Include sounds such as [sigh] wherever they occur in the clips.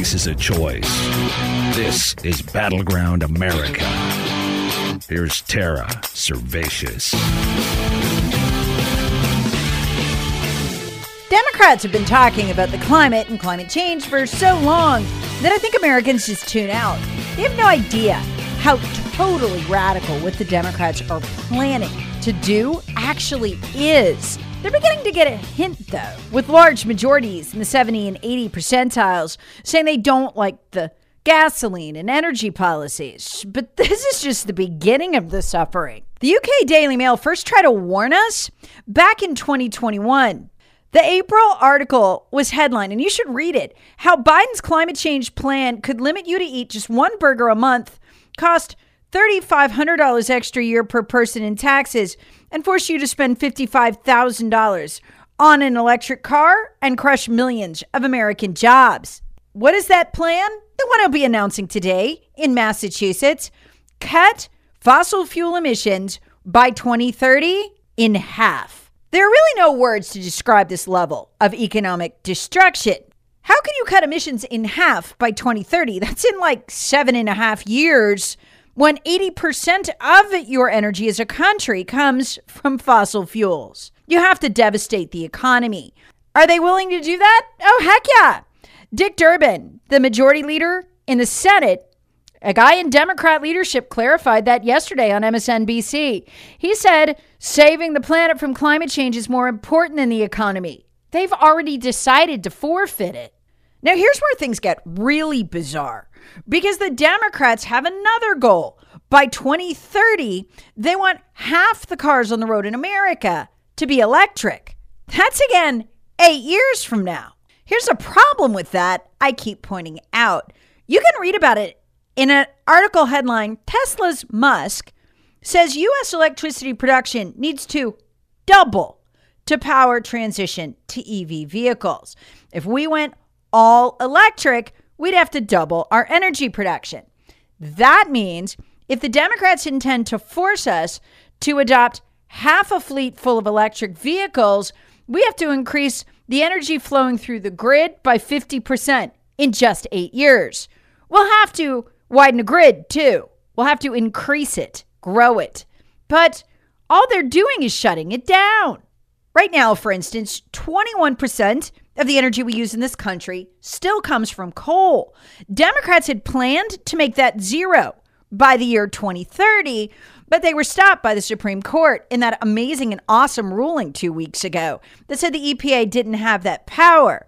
America is a choice. This is Battleground America. Here's Tara Servatius. Democrats have been talking about the climate and climate change for so long that I think Americans just tune out. They have no idea how totally radical what the Democrats are planning to do actually is. They're beginning to get a hint, though, with large majorities in the 70 and 80 percentiles saying they don't like the gasoline and energy policies. But this is just the beginning of the suffering. The UK Daily Mail first tried to warn us back in 2021. The April article was headline, and you should read it how Biden's climate change plan could limit you to eat just one burger a month, cost $3,500 extra year per person in taxes, and force you to spend $55,000 on an electric car and crush millions of American jobs. What is that plan? The one I'll be announcing today in Massachusetts. Cut fossil fuel emissions by 2030 in half. There are really no words to describe this level of economic destruction. How can you cut emissions in half by 2030? That's in like seven and a half years when 80% of your energy as a country comes from fossil fuels. You have to devastate the economy. Are they willing to do that? Oh, heck yeah. Dick Durbin, the majority leader in the Senate, a guy in Democrat leadership clarified that yesterday on MSNBC. He said saving the planet from climate change is more important than the economy. They've already decided to forfeit it. Now, here's where things get really bizarre because the Democrats have another goal. By 2030, they want half the cars on the road in America to be electric. That's again eight years from now. Here's a problem with that I keep pointing out. You can read about it in an article headline Tesla's Musk says U.S. electricity production needs to double to power transition to EV vehicles. If we went all electric, we'd have to double our energy production. That means if the Democrats intend to force us to adopt half a fleet full of electric vehicles, we have to increase the energy flowing through the grid by 50% in just eight years. We'll have to widen the grid too. We'll have to increase it, grow it. But all they're doing is shutting it down. Right now, for instance, 21% of the energy we use in this country still comes from coal. Democrats had planned to make that zero by the year 2030, but they were stopped by the Supreme Court in that amazing and awesome ruling two weeks ago that said the EPA didn't have that power.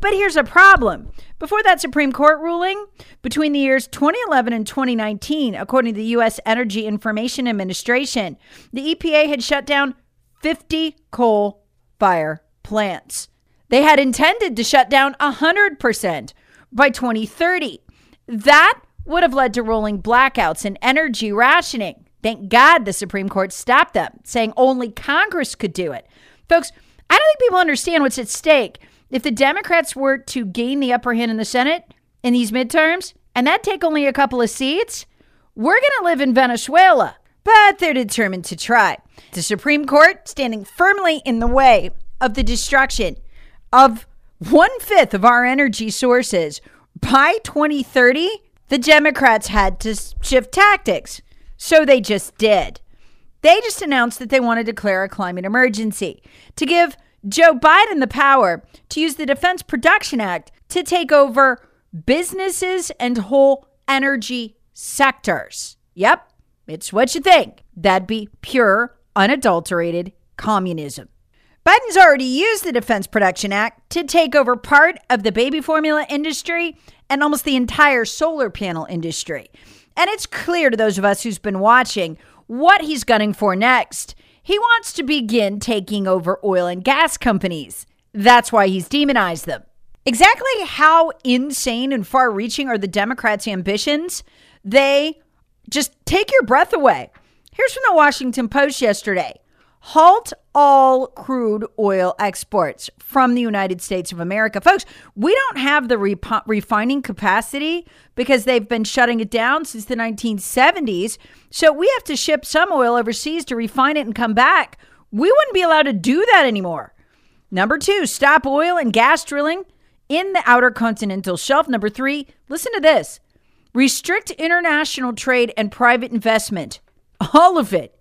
But here's a problem. Before that Supreme Court ruling, between the years 2011 and 2019, according to the U.S. Energy Information Administration, the EPA had shut down 50 coal fire plants. They had intended to shut down 100% by 2030. That would have led to rolling blackouts and energy rationing. Thank God the Supreme Court stopped them, saying only Congress could do it. Folks, I don't think people understand what's at stake. If the Democrats were to gain the upper hand in the Senate in these midterms, and that take only a couple of seats, we're going to live in Venezuela. But they're determined to try. The Supreme Court standing firmly in the way of the destruction of one fifth of our energy sources by 2030, the Democrats had to shift tactics. So they just did. They just announced that they want to declare a climate emergency to give Joe Biden the power to use the Defense Production Act to take over businesses and whole energy sectors. Yep, it's what you think. That'd be pure, unadulterated communism. Biden's already used the Defense Production Act to take over part of the baby formula industry and almost the entire solar panel industry. And it's clear to those of us who's been watching what he's gunning for next. He wants to begin taking over oil and gas companies. That's why he's demonized them. Exactly how insane and far reaching are the Democrats' ambitions? They just take your breath away. Here's from the Washington Post yesterday halt all crude oil exports from the United States of America. Folks, we don't have the rep- refining capacity because they've been shutting it down since the 1970s. So we have to ship some oil overseas to refine it and come back. We wouldn't be allowed to do that anymore. Number two, stop oil and gas drilling in the outer continental shelf. Number three, listen to this restrict international trade and private investment. All of it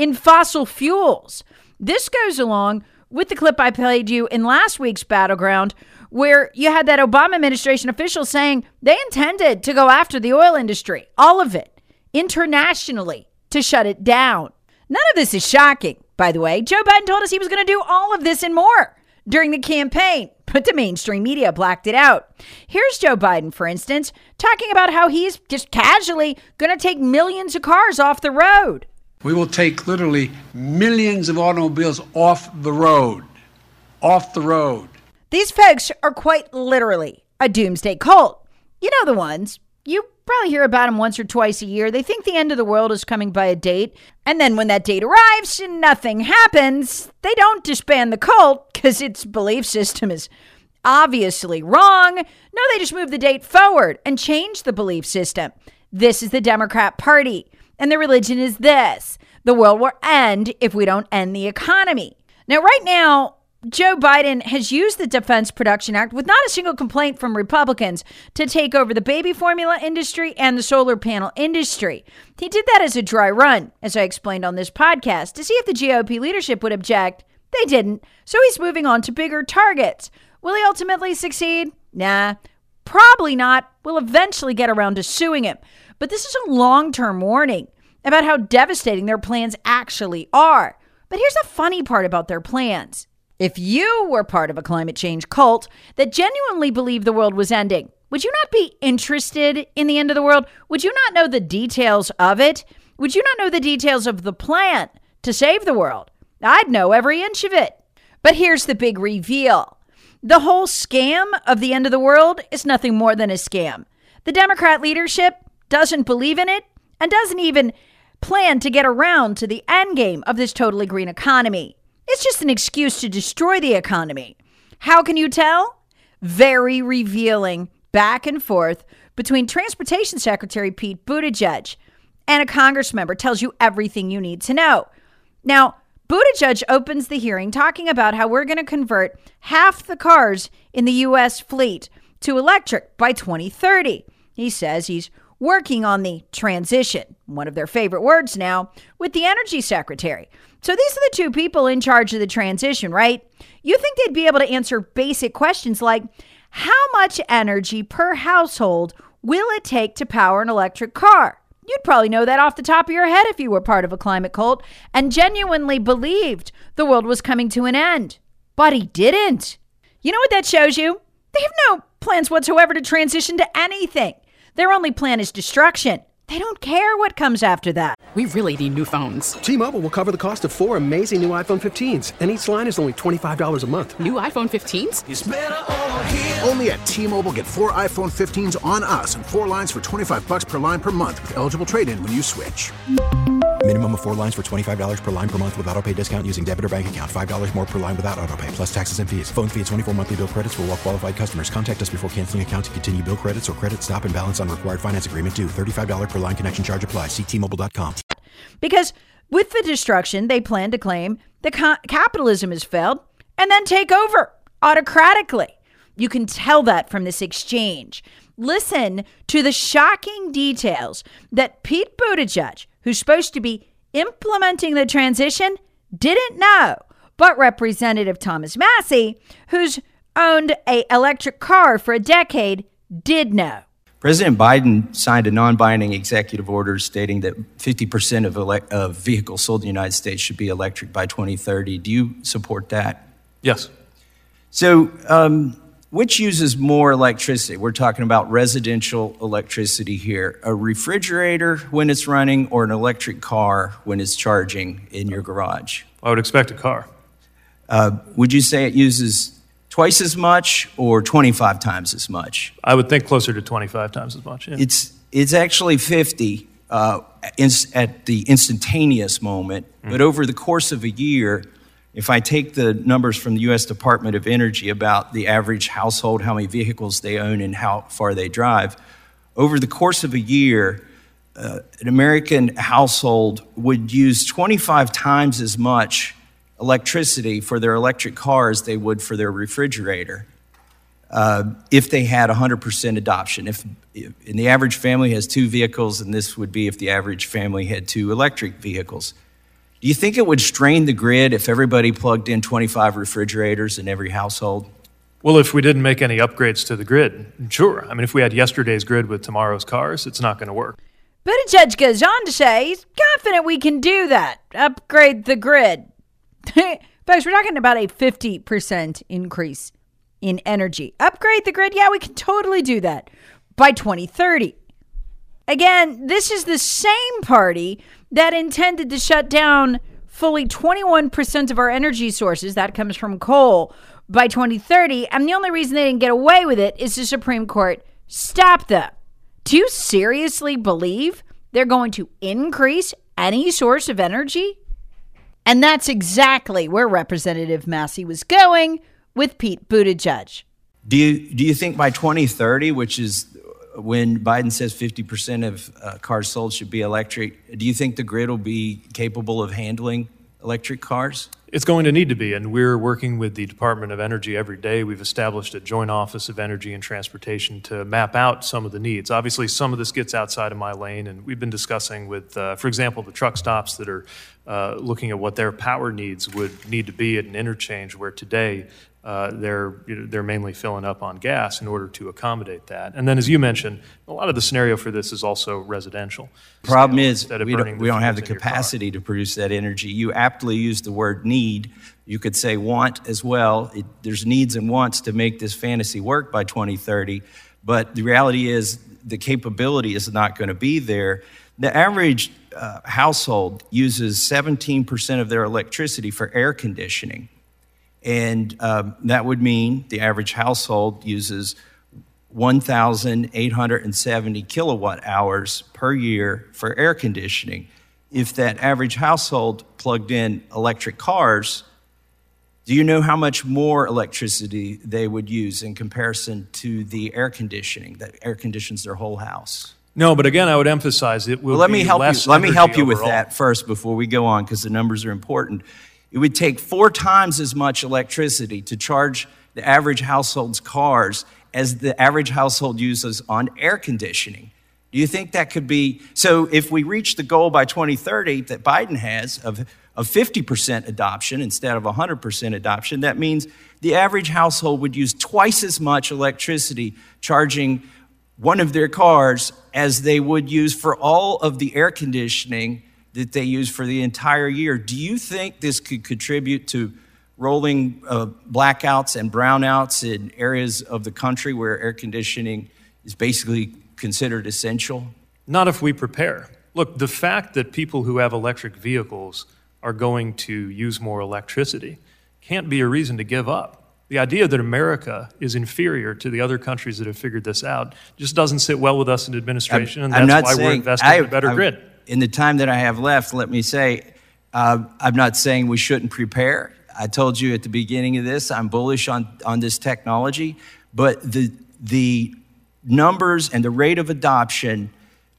in fossil fuels. This goes along with the clip I played you in last week's Battleground, where you had that Obama administration official saying they intended to go after the oil industry, all of it, internationally, to shut it down. None of this is shocking, by the way. Joe Biden told us he was going to do all of this and more during the campaign, but the mainstream media blacked it out. Here's Joe Biden, for instance, talking about how he's just casually going to take millions of cars off the road. We will take literally millions of automobiles off the road. Off the road. These folks are quite literally a doomsday cult. You know the ones. You probably hear about them once or twice a year. They think the end of the world is coming by a date. And then when that date arrives and nothing happens, they don't disband the cult because its belief system is obviously wrong. No, they just move the date forward and change the belief system. This is the Democrat Party. And the religion is this the world will end if we don't end the economy. Now, right now, Joe Biden has used the Defense Production Act with not a single complaint from Republicans to take over the baby formula industry and the solar panel industry. He did that as a dry run, as I explained on this podcast, to see if the GOP leadership would object. They didn't, so he's moving on to bigger targets. Will he ultimately succeed? Nah, probably not. We'll eventually get around to suing him. But this is a long term warning about how devastating their plans actually are. But here's the funny part about their plans. If you were part of a climate change cult that genuinely believed the world was ending, would you not be interested in the end of the world? Would you not know the details of it? Would you not know the details of the plan to save the world? I'd know every inch of it. But here's the big reveal the whole scam of the end of the world is nothing more than a scam. The Democrat leadership doesn't believe in it and doesn't even plan to get around to the end game of this totally green economy. It's just an excuse to destroy the economy. How can you tell? Very revealing back and forth between Transportation Secretary Pete Buttigieg and a Congress member tells you everything you need to know. Now, Buttigieg opens the hearing talking about how we're going to convert half the cars in the U.S. fleet to electric by 2030. He says he's working on the transition, one of their favorite words now, with the energy secretary. So these are the two people in charge of the transition, right? You think they'd be able to answer basic questions like how much energy per household will it take to power an electric car? You'd probably know that off the top of your head if you were part of a climate cult and genuinely believed the world was coming to an end. But he didn't. You know what that shows you? They have no plans whatsoever to transition to anything. Their only plan is destruction. They don't care what comes after that. We really need new phones. T Mobile will cover the cost of four amazing new iPhone 15s, and each line is only $25 a month. New iPhone 15s? Only at T Mobile get four iPhone 15s on us and four lines for 25 bucks per line per month with eligible trade in when you switch. Minimum of four lines for $25 per line per month with auto pay discount using debit or bank account. $5 more per line without auto pay, plus taxes and fees. Phone fee at 24 monthly bill credits for all well qualified customers. Contact us before canceling account to continue bill credits or credit stop and balance on required finance agreement due. $35 per line connection charge apply. Ctmobile.com. Because with the destruction, they plan to claim that co- capitalism has failed and then take over autocratically. You can tell that from this exchange. Listen to the shocking details that Pete Buttigieg, who's supposed to be implementing the transition, didn't know But Representative Thomas Massie, who's owned a electric car for a decade, did know. President Biden signed a non binding executive order stating that 50% of, ele- of vehicles sold in the United States should be electric by 2030. Do you support that? Yes. So, um, which uses more electricity? We're talking about residential electricity here. A refrigerator when it's running, or an electric car when it's charging in your garage? I would expect a car. Uh, would you say it uses twice as much or 25 times as much? I would think closer to 25 times as much. Yeah. It's, it's actually 50 uh, in, at the instantaneous moment, mm. but over the course of a year, if I take the numbers from the US Department of Energy about the average household, how many vehicles they own, and how far they drive, over the course of a year, uh, an American household would use 25 times as much electricity for their electric car as they would for their refrigerator uh, if they had 100% adoption. If, if and the average family has two vehicles, and this would be if the average family had two electric vehicles. Do you think it would strain the grid if everybody plugged in 25 refrigerators in every household? Well, if we didn't make any upgrades to the grid, sure. I mean, if we had yesterday's grid with tomorrow's cars, it's not going to work. Buttigieg goes on to say he's confident we can do that, upgrade the grid. [laughs] Folks, we're talking about a 50% increase in energy. Upgrade the grid? Yeah, we can totally do that by 2030. Again, this is the same party that intended to shut down fully 21% of our energy sources, that comes from coal, by 2030. And the only reason they didn't get away with it is the Supreme Court stopped them. Do you seriously believe they're going to increase any source of energy? And that's exactly where Representative Massie was going with Pete Buttigieg. Do you, do you think by 2030, which is when Biden says 50% of uh, cars sold should be electric, do you think the grid will be capable of handling electric cars? It's going to need to be, and we're working with the Department of Energy every day. We've established a joint office of energy and transportation to map out some of the needs. Obviously, some of this gets outside of my lane, and we've been discussing with, uh, for example, the truck stops that are uh, looking at what their power needs would need to be at an interchange where today uh, they're, you know, they're mainly filling up on gas in order to accommodate that. And then, as you mentioned, a lot of the scenario for this is also residential. Problem is, we don't, we don't have the capacity to produce that energy. You aptly use the word need. You could say want as well. It, there's needs and wants to make this fantasy work by 2030. But the reality is, the capability is not going to be there. The average uh, household uses 17% of their electricity for air conditioning. And um, that would mean the average household uses 1,870 kilowatt hours per year for air conditioning. If that average household plugged in electric cars, do you know how much more electricity they would use in comparison to the air conditioning that air conditions their whole house? No, but again, I would emphasize it will. Well, let me help you. Let me help you overall. with that first before we go on, because the numbers are important. It would take four times as much electricity to charge the average household's cars as the average household uses on air conditioning. Do you think that could be? So, if we reach the goal by 2030 that Biden has of, of 50% adoption instead of 100% adoption, that means the average household would use twice as much electricity charging one of their cars as they would use for all of the air conditioning that they use for the entire year. Do you think this could contribute to rolling uh, blackouts and brownouts in areas of the country where air conditioning is basically considered essential? Not if we prepare. Look, the fact that people who have electric vehicles are going to use more electricity can't be a reason to give up. The idea that America is inferior to the other countries that have figured this out just doesn't sit well with us in administration, I'm, and that's why saying, we're investing I, in a better I'm, grid in the time that I have left, let me say, uh, I'm not saying we shouldn't prepare. I told you at the beginning of this, I'm bullish on, on this technology, but the, the numbers and the rate of adoption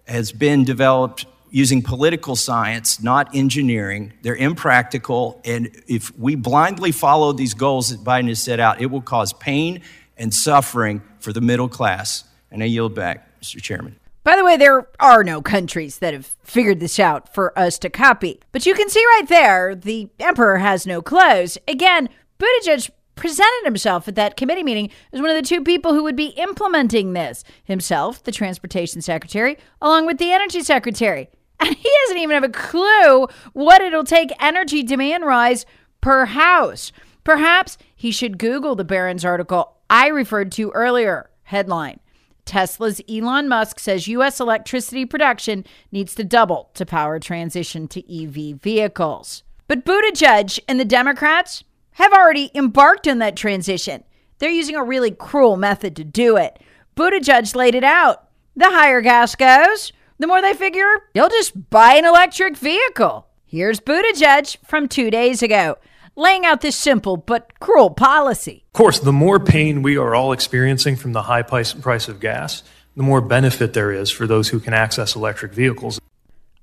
has been developed using political science, not engineering. They're impractical. And if we blindly follow these goals that Biden has set out, it will cause pain and suffering for the middle class. And I yield back, Mr. Chairman. By the way, there are no countries that have figured this out for us to copy. But you can see right there, the emperor has no clothes. Again, Buttigieg presented himself at that committee meeting as one of the two people who would be implementing this. Himself, the transportation secretary, along with the energy secretary. And he doesn't even have a clue what it'll take energy demand rise per house. Perhaps he should Google the Barron's article I referred to earlier. Headline Tesla's Elon Musk says U.S. electricity production needs to double to power transition to EV vehicles. But Buttigieg and the Democrats have already embarked on that transition. They're using a really cruel method to do it. Buttigieg laid it out. The higher gas goes, the more they figure you'll just buy an electric vehicle. Here's Buttigieg from two days ago, laying out this simple but cruel policy. Of course, the more pain we are all experiencing from the high price, price of gas, the more benefit there is for those who can access electric vehicles.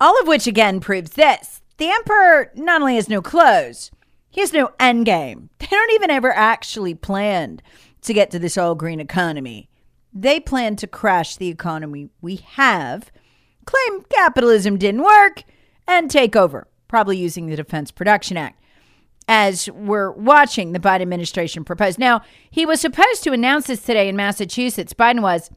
All of which again proves this the emperor not only has no clothes, he has no end game. [laughs] They don't even ever actually planned to get to this all green economy. They plan to crash the economy we have, claim capitalism didn't work, and take over, probably using the Defense Production Act. As we're watching the Biden administration propose. Now, he was supposed to announce this today in Massachusetts. Biden was.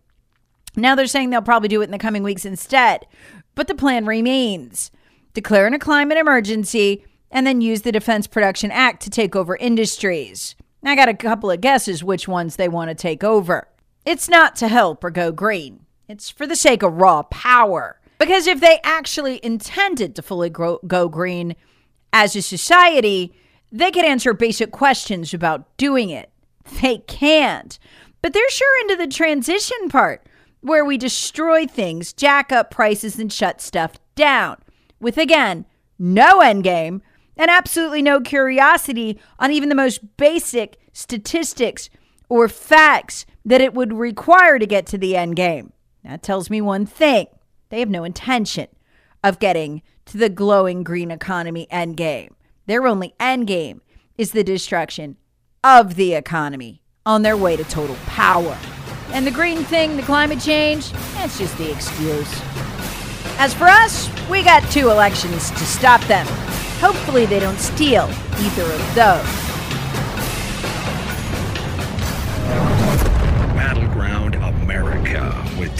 Now they're saying they'll probably do it in the coming weeks instead. But the plan remains declaring a climate emergency and then use the Defense Production Act to take over industries. I got a couple of guesses which ones they want to take over. It's not to help or go green, it's for the sake of raw power. Because if they actually intended to fully grow, go green as a society, they could answer basic questions about doing it. They can't. But they're sure into the transition part where we destroy things, jack up prices, and shut stuff down. With again, no end game and absolutely no curiosity on even the most basic statistics or facts that it would require to get to the end game. That tells me one thing they have no intention of getting to the glowing green economy end game. Their only end game is the destruction of the economy on their way to total power. And the green thing, the climate change, that's just the excuse. As for us, we got two elections to stop them. Hopefully, they don't steal either of those.